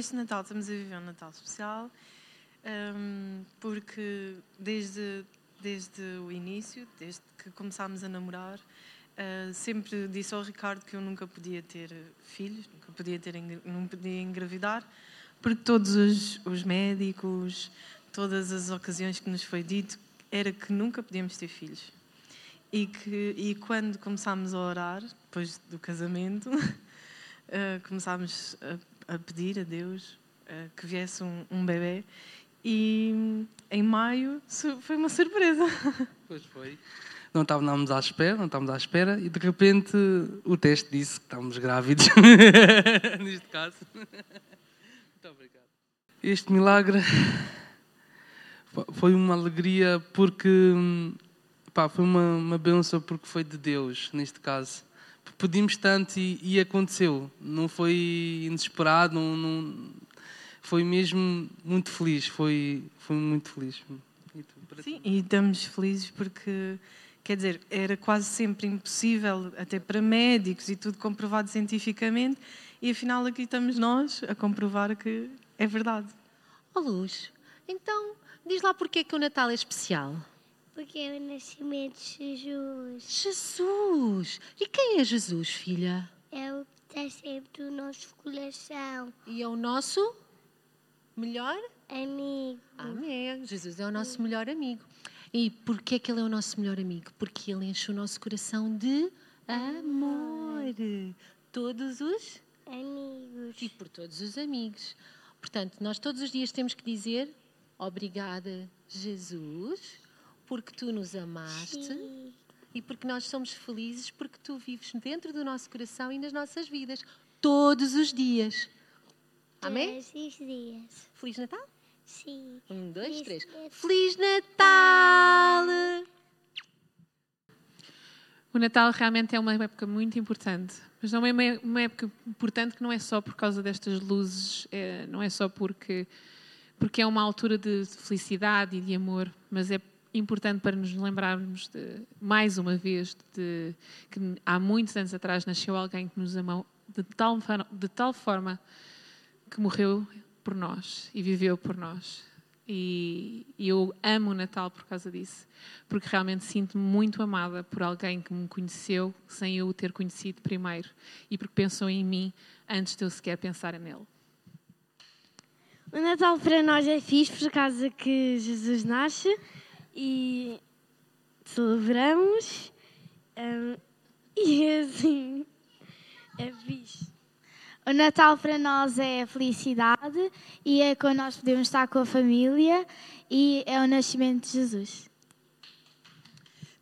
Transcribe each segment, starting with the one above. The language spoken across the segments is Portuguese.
este Natal estamos a viver um Natal especial um, porque desde, desde o início, desde que começámos a namorar, uh, sempre disse ao Ricardo que eu nunca podia ter filhos, nunca podia, ter, não podia engravidar, porque todos os, os médicos, todas as ocasiões que nos foi dito, era que nunca podíamos ter filhos. E, que, e quando começámos a orar, depois do casamento, uh, começámos a, a, pedir a Deus uh, que viesse um, um bebê. E em maio foi uma surpresa. Pois foi. Não estávamos à espera, não estávamos à espera, e de repente o teste disse que estávamos grávidos. Neste caso. Muito obrigado. Este milagre foi uma alegria porque pá, foi uma, uma benção porque foi de Deus, neste caso. Pedimos tanto e, e aconteceu. Não foi inesperado, não, não, foi mesmo muito feliz. Foi, foi muito feliz. E Sim, e estamos felizes porque, quer dizer, era quase sempre impossível, até para médicos e tudo comprovado cientificamente, e afinal aqui estamos nós a comprovar que é verdade. Oh, Luz, então diz lá porque é que o Natal é especial. Porque é o nascimento de Jesus. Jesus! E quem é Jesus, filha? É o que está sempre no nosso coração. E é o nosso melhor amigo. Amém. Jesus é o nosso melhor amigo. E porquê que ele é o nosso melhor amigo? Porque ele enche o nosso coração de amor. Todos os amigos. E por todos os amigos. Portanto, nós todos os dias temos que dizer obrigada, Jesus, porque tu nos amaste Sim. e porque nós somos felizes porque tu vives dentro do nosso coração e nas nossas vidas todos os dias. Amém? Todos os dias. Feliz Natal? Sim. Um, dois, Feliz três. Natal. Feliz Natal! O Natal realmente é uma época muito importante, mas não é uma- época importante que não é só por causa destas luzes, é- não é só porque, porque é uma altura de felicidade e de amor, mas é importante para nos lembrarmos de, mais uma vez, de que há muitos anos atrás nasceu alguém que nos amou de tal, de tal forma que morreu por nós e viveu por nós. E, e eu amo o Natal por causa disso, porque realmente sinto-me muito amada por alguém que me conheceu sem eu o ter conhecido primeiro e porque pensou em mim antes de eu sequer pensar nele. O Natal para nós é fixe por causa que Jesus nasce e celebramos hum, e assim é fixe. O Natal para nós é felicidade e é quando nós podemos estar com a família e é o nascimento de Jesus.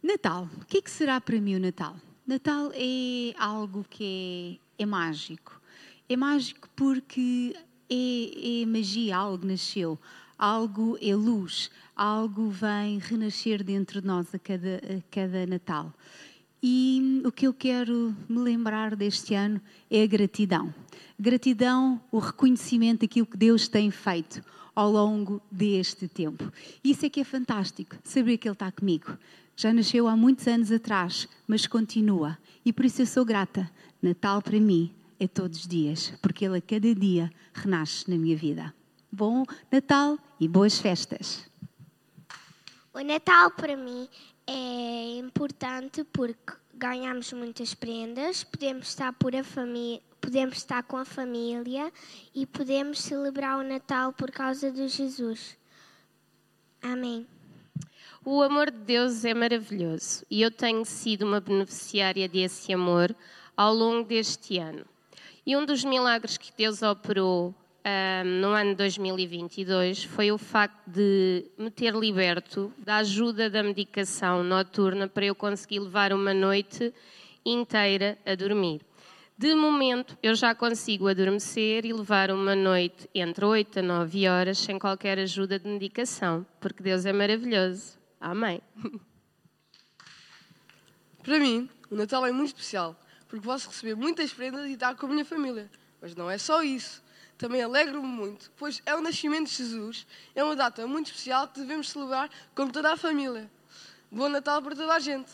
Natal. O que, é que será para mim o Natal? Natal é algo que é, é mágico. É mágico porque é, é magia, algo nasceu, algo é luz, algo vem renascer dentro de nós a cada, a cada Natal. E o que eu quero me lembrar deste ano é a gratidão. Gratidão, o reconhecimento daquilo que Deus tem feito ao longo deste tempo. Isso é que é fantástico, saber que Ele está comigo. Já nasceu há muitos anos atrás, mas continua. E por isso eu sou grata. Natal para mim é todos os dias, porque Ele a cada dia renasce na minha vida. Bom Natal e boas festas. O Natal para mim é importante porque ganhamos muitas prendas, podemos estar, por a famí- podemos estar com a família e podemos celebrar o Natal por causa de Jesus. Amém. O amor de Deus é maravilhoso e eu tenho sido uma beneficiária desse amor ao longo deste ano. E um dos milagres que Deus operou ahm, no ano 2022 foi o facto de me ter liberto da ajuda da medicação noturna para eu conseguir levar uma noite inteira a dormir. De momento, eu já consigo adormecer e levar uma noite entre 8 a 9 horas sem qualquer ajuda de medicação, porque Deus é maravilhoso. Amém. Para mim, o Natal é muito especial, porque posso receber muitas prendas e estar com a minha família. Mas não é só isso. Também alegro-me muito, pois é o nascimento de Jesus, é uma data muito especial que devemos celebrar com toda a família. Bom Natal para toda a gente!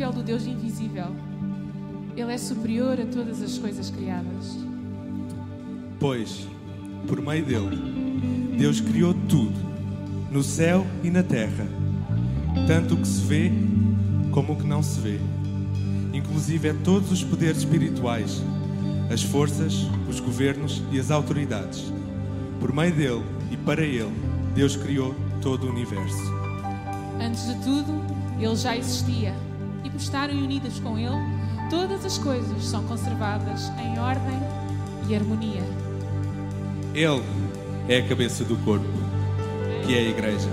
Revelação visível do Deus invisível. Ele é superior a todas as coisas criadas. Pois, por meio dele, Deus criou tudo, no céu e na terra, tanto o que se vê como o que não se vê, inclusive é todos os poderes espirituais, as forças, os governos e as autoridades. Por meio dele e para ele, Deus criou todo o universo. Antes de tudo, ele já existia estarem unidas com ele, todas as coisas são conservadas em ordem e harmonia. Ele é a cabeça do corpo, que é a igreja.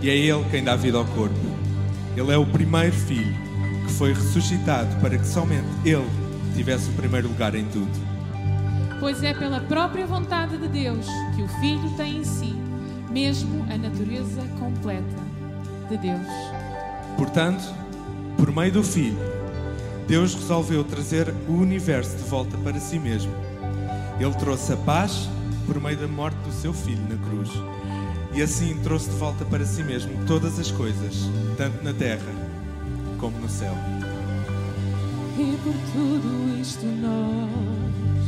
E é ele quem dá vida ao corpo. Ele é o primeiro filho que foi ressuscitado para que somente ele tivesse o primeiro lugar em tudo. Pois é pela própria vontade de Deus que o Filho tem em si mesmo a natureza completa de Deus. Portanto, por meio do Filho, Deus resolveu trazer o universo de volta para si mesmo. Ele trouxe a paz por meio da morte do seu filho na cruz. E assim trouxe de volta para si mesmo todas as coisas, tanto na terra como no céu. E por tudo isto nós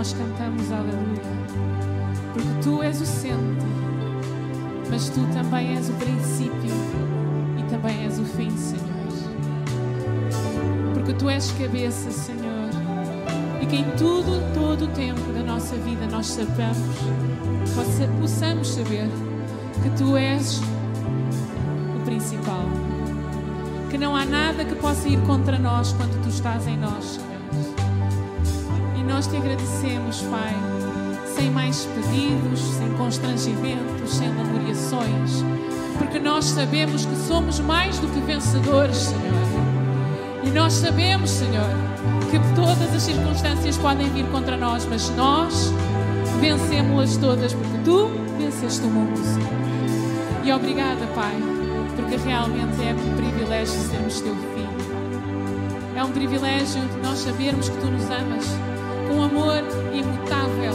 nós cantamos aleluia. Porque tu és o centro, mas tu também és o princípio e também és o fim, Senhor. Porque tu és cabeça, Senhor, e que em tudo, todo o tempo da nossa vida nós sabemos, possa- possamos saber que Tu és o principal. Que não há nada que possa ir contra nós quando Tu estás em nós, nós te agradecemos, Pai, sem mais pedidos, sem constrangimentos, sem lamuriações, porque nós sabemos que somos mais do que vencedores, Senhor. E nós sabemos, Senhor, que todas as circunstâncias podem vir contra nós, mas nós vencemos-las todas porque Tu venceste o mundo, Senhor. E obrigada, Pai, porque realmente é um privilégio sermos Teu Filho. É um privilégio nós sabermos que Tu nos amas um amor imutável,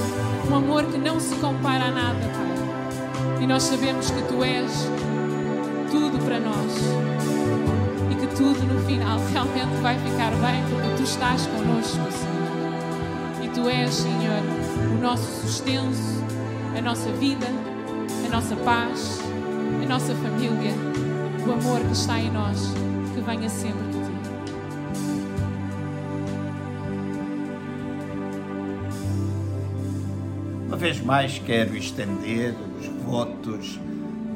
um amor que não se compara a nada, Pai. E nós sabemos que Tu és tudo para nós e que tudo no final realmente vai ficar bem porque Tu estás connosco, Senhor. E Tu és, Senhor, o nosso sustento, a nossa vida, a nossa paz, a nossa família, o amor que está em nós, que venha sempre Uma vez mais quero estender os votos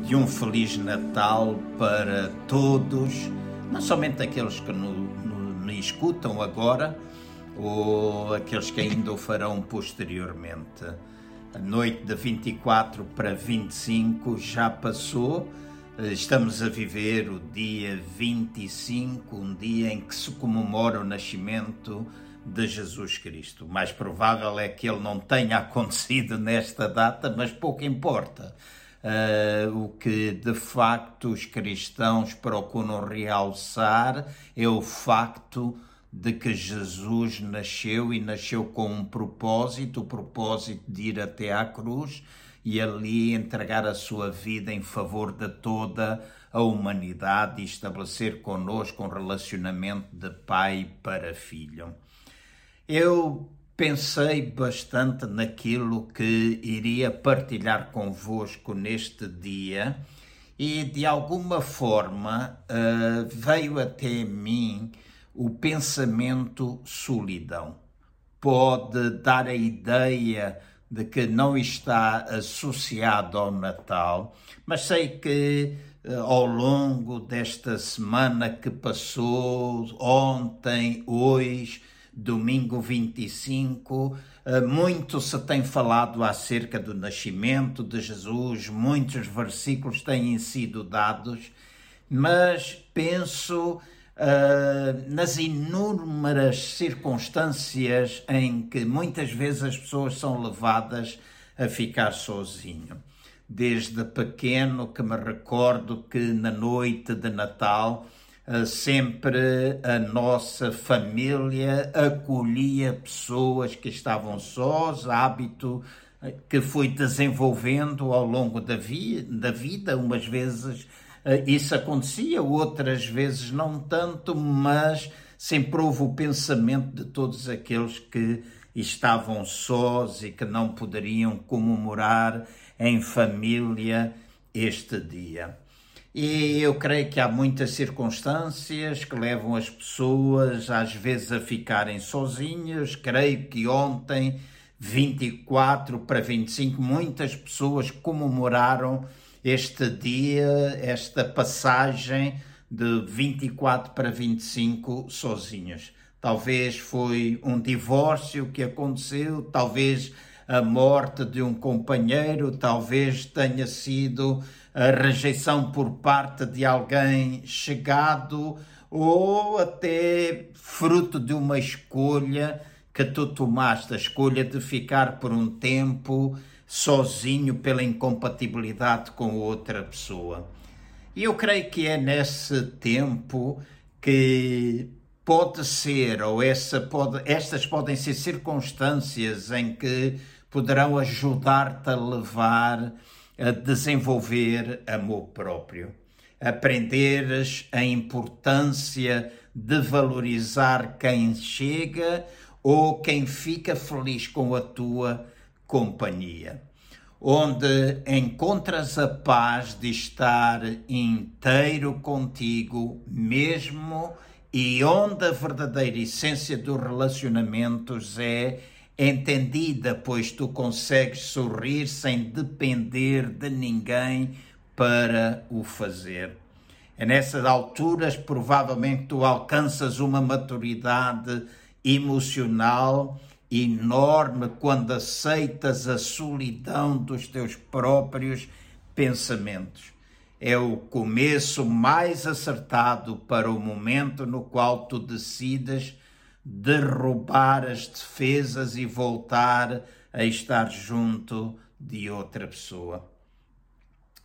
de um Feliz Natal para todos, não somente aqueles que no, no- me escutam agora ou aqueles que ainda o farão posteriormente. A noite de 24 para 25 já passou, estamos a viver o dia 25, um dia em que se comemora o nascimento de Jesus Cristo. O mais provável é que ele não tenha acontecido nesta data, mas pouco importa. Ah, o que de facto os cristãos procuram realçar é o facto de que Jesus nasceu e nasceu com um propósito, o propósito de ir até à cruz e ali entregar a sua vida em favor de toda a humanidade e estabelecer conosco um relacionamento de pai para filho. Eu pensei bastante naquilo que iria partilhar convosco neste dia e de alguma forma eh, veio até mim o pensamento solidão. Pode dar a ideia de que não está associado ao Natal, mas sei que eh, ao longo desta semana que passou, ontem, hoje, domingo 25, eh, muito se tem falado acerca do nascimento de Jesus, muitos versículos têm sido dados, mas penso ah, nas inúmeras circunstâncias em que muitas vezes as pessoas são levadas a ficar sozinho. Desde pequeno que me recordo que na noite de Natal sempre a nossa família acolhia pessoas que estavam sós, hábito eh, que fui desenvolvendo ao longo da, vi da vida, umas vezes eh, isso acontecia, outras vezes não tanto, mas sempre houve o pensamento de todos aqueles que estavam sós e que não poderiam comemorar em família este dia. E eu creio que há muitas circunstâncias que levam as pessoas às vezes a ficarem sozinhas. Creio que ontem, 24 para 25, muitas pessoas comemoraram este dia, esta passagem de 24 para 25 sozinhos. Talvez foi um divórcio que aconteceu, talvez a morte de um companheiro, talvez tenha sido a rejeição por parte de alguém chegado ou até fruto de uma escolha que tu tomaste, a escolha de ficar por um tempo sozinho pela incompatibilidade com outra pessoa. E eu creio que é nesse tempo que pode ser, ou essa pode, estas podem ser circunstâncias em que poderão ajudar-te a levar desenvolver amor próprio. Aprenderes a importância de valorizar quem chega ou quem fica feliz com a tua companhia onde encontras a paz de estar inteiro contigo, mesmo e onde a verdadeira essência dos relacionamentos é entendida, pois tu consegues sorrir sem depender de ninguém para o fazer. É nessas alturas, provavelmente, tu alcanças uma maturidade emocional enorme quando aceitas a solidão dos teus próprios pensamentos. É o começo mais acertado para o momento no qual tu decides derrubar as defesas e voltar a estar junto de outra pessoa.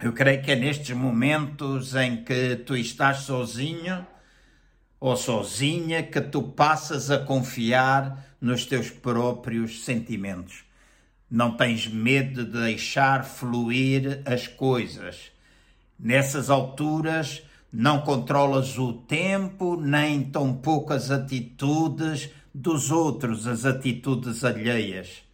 Eu creio que é nestes momentos em que tu estás sozinho ou sozinha que tu passas a confiar nos teus próprios sentimentos. Não tens medo de deixar fluir as coisas. Nessas alturas, não controlas o tempo, nem tão poucas atitudes dos outros, as atitudes alheias.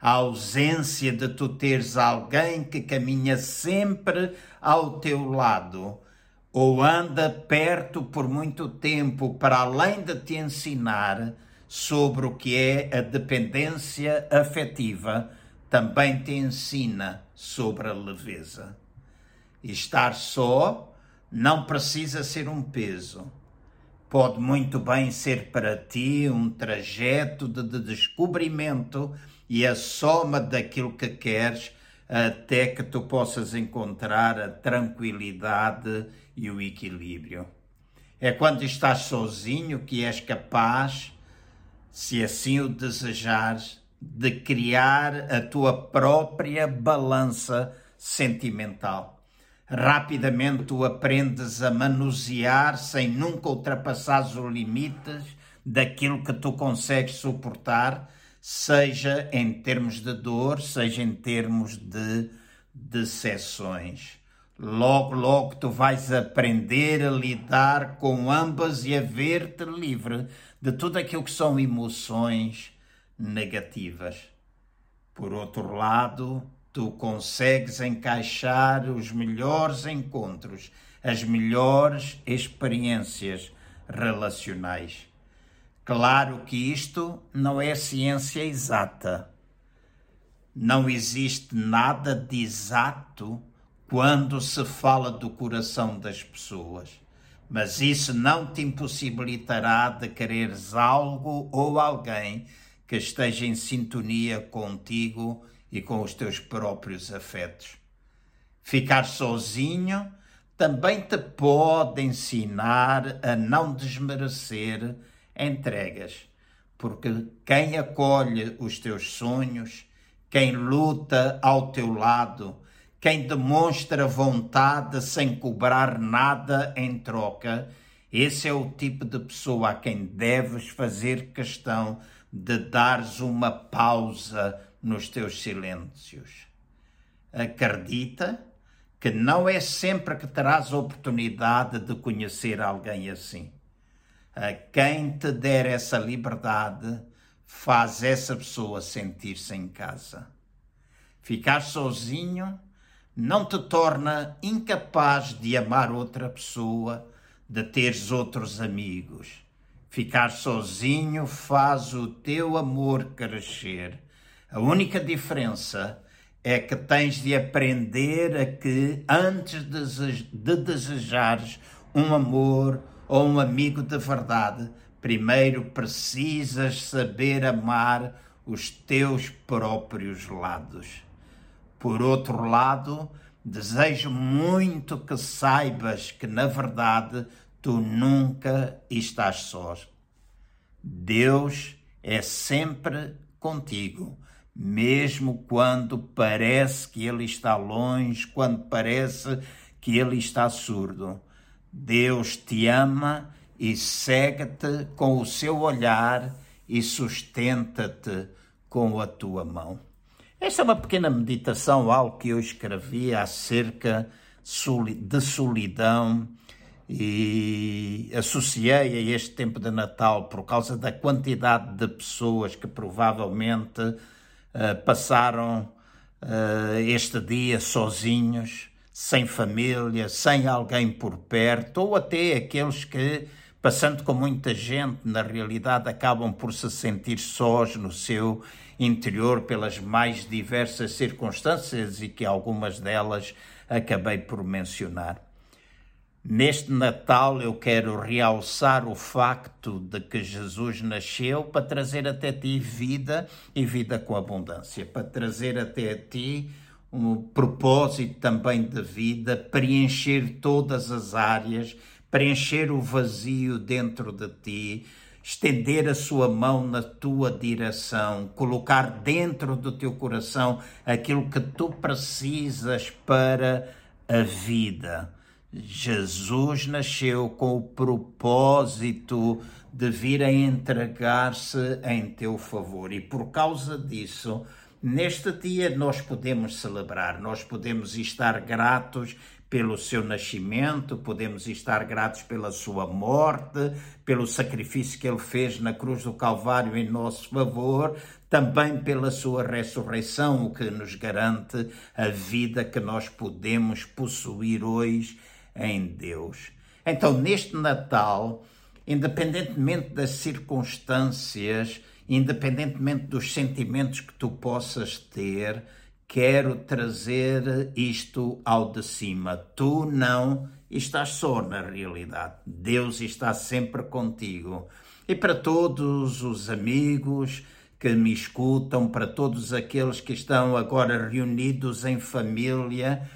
A ausência de tu teres alguém que caminha sempre ao teu lado ou anda perto por muito tempo para além de te ensinar sobre o que é a dependência afetiva, também te ensina sobre a leveza. Estar só não precisa ser um peso. Pode muito bem ser para ti um trajeto de, de descobrimento e a soma daquilo que queres até que tu possas encontrar a tranquilidade e o equilíbrio. É quando estás sozinho que és capaz, se assim o desejares, de criar a tua própria balança sentimental. Rapidamente tu aprendes a manusear sem nunca ultrapassares os limites daquilo que tu consegues suportar, seja em termos de dor, seja em termos de decepções. Logo, logo tu vais aprender a lidar com ambas e a ver-te livre de tudo aquilo que são emoções negativas. Por outro lado, tu consegues encaixar os melhores encontros, as melhores experiências relacionais. Claro que isto não é ciência exata. Não existe nada de exato quando se fala do coração das pessoas. Mas isso não te impossibilitará de quereres algo ou alguém que esteja em sintonia contigo e com os teus próprios afetos. Ficar sozinho também te pode ensinar a não desmerecer entregas, porque quem acolhe os teus sonhos, quem luta ao teu lado, quem demonstra vontade sem cobrar nada em troca, esse é o tipo de pessoa a quem deves fazer questão de dares uma pausa nos teus silêncios. Acredita que não é sempre que terás oportunidade de conhecer alguém assim. A quem te der essa liberdade, faz essa pessoa sentir-se em casa. Ficar sozinho não te torna incapaz de amar outra pessoa, de teres outros amigos. Ficar sozinho faz o teu amor crescer. A única diferença é que tens de aprender a que, antes de desejares um amor ou um amigo de verdade, primeiro precisas saber amar os teus próprios lados. Por outro lado, desejo muito que saibas que, na verdade, tu nunca estás só. Deus é sempre contigo, mesmo quando parece que Ele está longe, quando parece que Ele está surdo. Deus te ama e segue-te com o seu olhar e sustenta-te com a tua mão. Esta é uma pequena meditação, algo que eu escrevi acerca de solidão e associei a este tempo de Natal por causa da quantidade de pessoas que provavelmente uh, passaram uh, este dia sozinhos, sem família, sem alguém por perto, ou até aqueles que passando com muita gente, na realidade acabam por se sentir sós no seu interior pelas mais diversas circunstâncias e que algumas delas acabei por mencionar. Neste Natal eu quero realçar o facto de que Jesus nasceu para trazer até ti vida e vida com abundância, para trazer até ti um propósito também de vida, preencher todas as áreas, preencher o vazio dentro de ti, estender a sua mão na tua direção, colocar dentro do teu coração aquilo que tu precisas para a vida. Jesus nasceu com o propósito de vir a entregar-se em teu favor. E por causa disso, neste dia nós podemos celebrar, nós podemos estar gratos pelo seu nascimento, podemos estar gratos pela sua morte, pelo sacrifício que ele fez na cruz do Calvário em nosso favor, também pela sua ressurreição, o que nos garante a vida que nós podemos possuir hoje em Deus. Então, neste Natal, independentemente das circunstâncias, independentemente dos sentimentos que tu possas ter, quero trazer isto ao de cima. Tu não estás só na realidade. Deus está sempre contigo. E para todos os amigos que me escutam, para todos aqueles que estão agora reunidos em família,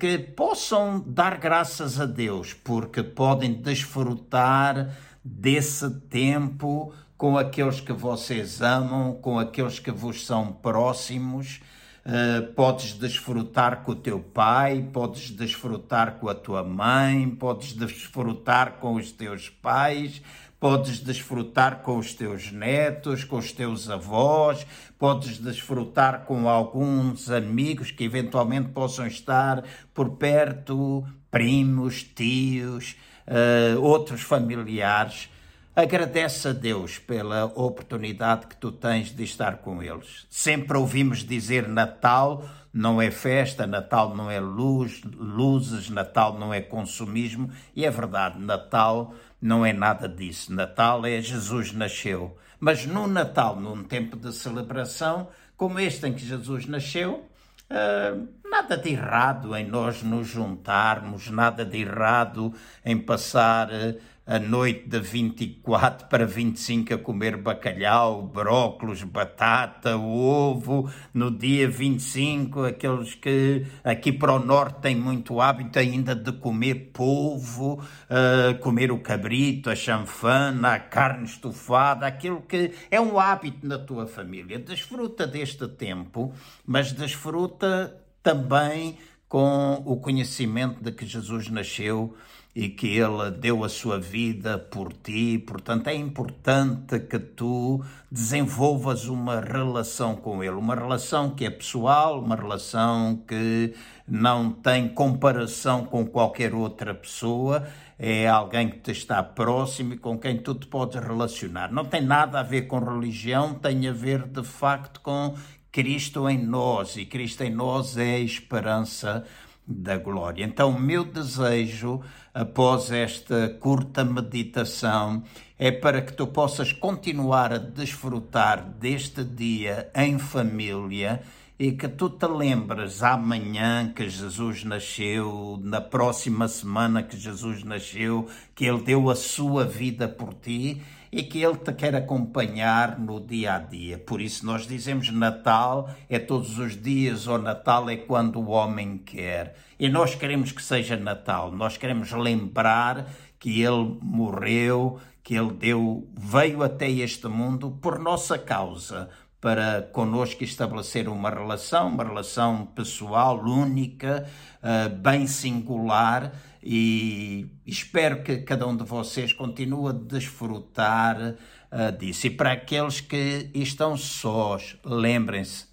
que possam dar graças a Deus, porque podem desfrutar desse tempo com aqueles que vocês amam, com aqueles que vos são próximos. Uh, podes desfrutar com o teu pai, podes desfrutar com a tua mãe, podes desfrutar com os teus pais, podes desfrutar com os teus netos, com os teus avós, podes desfrutar com alguns amigos que eventualmente possam estar por perto, primos, tios, uh, outros familiares. Agradece a Deus pela oportunidade que tu tens de estar com eles. Sempre ouvimos dizer Natal não é festa, Natal não é luz, luzes, Natal não é consumismo, e é verdade, Natal não é nada disso. Natal é Jesus nasceu. Mas no Natal, num tempo de celebração como este em que Jesus nasceu, Uh, nada de errado em nós nos juntarmos, nada de errado em passar uh, a noite de 24 para 25 a comer bacalhau, brócolos, batata, ovo. No dia 25, aqueles que aqui para o norte têm muito hábito ainda de comer polvo, uh, comer o cabrito, a chanfana, a carne estufada, aquilo que é um hábito na tua família. Desfruta deste tempo, mas desfruta também com o conhecimento de que Jesus nasceu e que ele deu a sua vida por ti. Portanto, é importante que tu desenvolvas uma relação com ele, uma relação que é pessoal, uma relação que não tem comparação com qualquer outra pessoa. É alguém que te está próximo e com quem tu te podes relacionar. Não tem nada a ver com religião, tem a ver de facto com Cristo em nós, e Cristo em nós é a esperança da glória. Então, o meu desejo, após esta curta meditação, é para que tu possas continuar a desfrutar deste dia em família e que tu te lembres amanhã que Jesus nasceu, na próxima semana que Jesus nasceu, que Ele deu a sua vida por ti e que Ele te quer acompanhar no dia a dia. Por isso nós dizemos Natal é todos os dias ou Natal é quando o homem quer. E nós queremos que seja Natal, nós queremos lembrar que Ele morreu, que Ele deu, veio até este mundo por nossa causa, para connosco estabelecer uma relação, uma relação pessoal, única, uh, bem singular, e espero que cada um de vocês continue a desfrutar uh, disso. E para aqueles que estão sós, lembrem-se,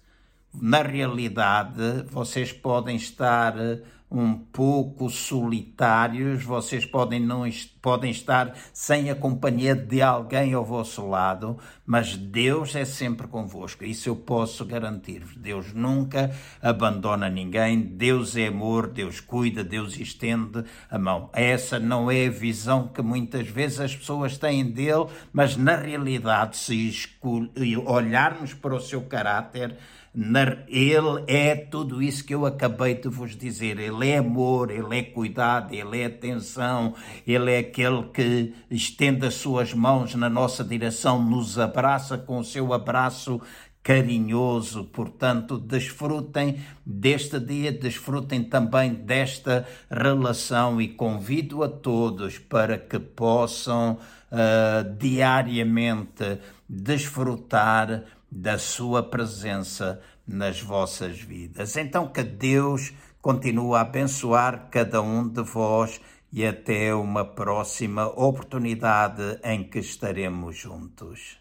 na realidade, vocês podem estar um pouco solitários, vocês podem, não, podem estar sem a companhia de alguém ao vosso lado, mas Deus é sempre convosco. Isso eu posso garantir-vos. Deus nunca abandona ninguém. Deus é amor, Deus cuida, Deus estende a mão. Essa não é a visão que muitas vezes as pessoas têm dele, mas na realidade, se olharmos para o seu caráter, Ele é tudo isso que eu acabei de vos dizer. Ele é amor, Ele é cuidado, Ele é atenção, Ele é aquele que estende as suas mãos na nossa direção, nos abraça com o seu abraço carinhoso. Portanto, desfrutem deste dia, desfrutem também desta relação e convido a todos para que possam ah, diariamente desfrutar da sua presença nas vossas vidas. Então, que Deus continue a abençoar cada um de vós e até uma próxima oportunidade em que estaremos juntos.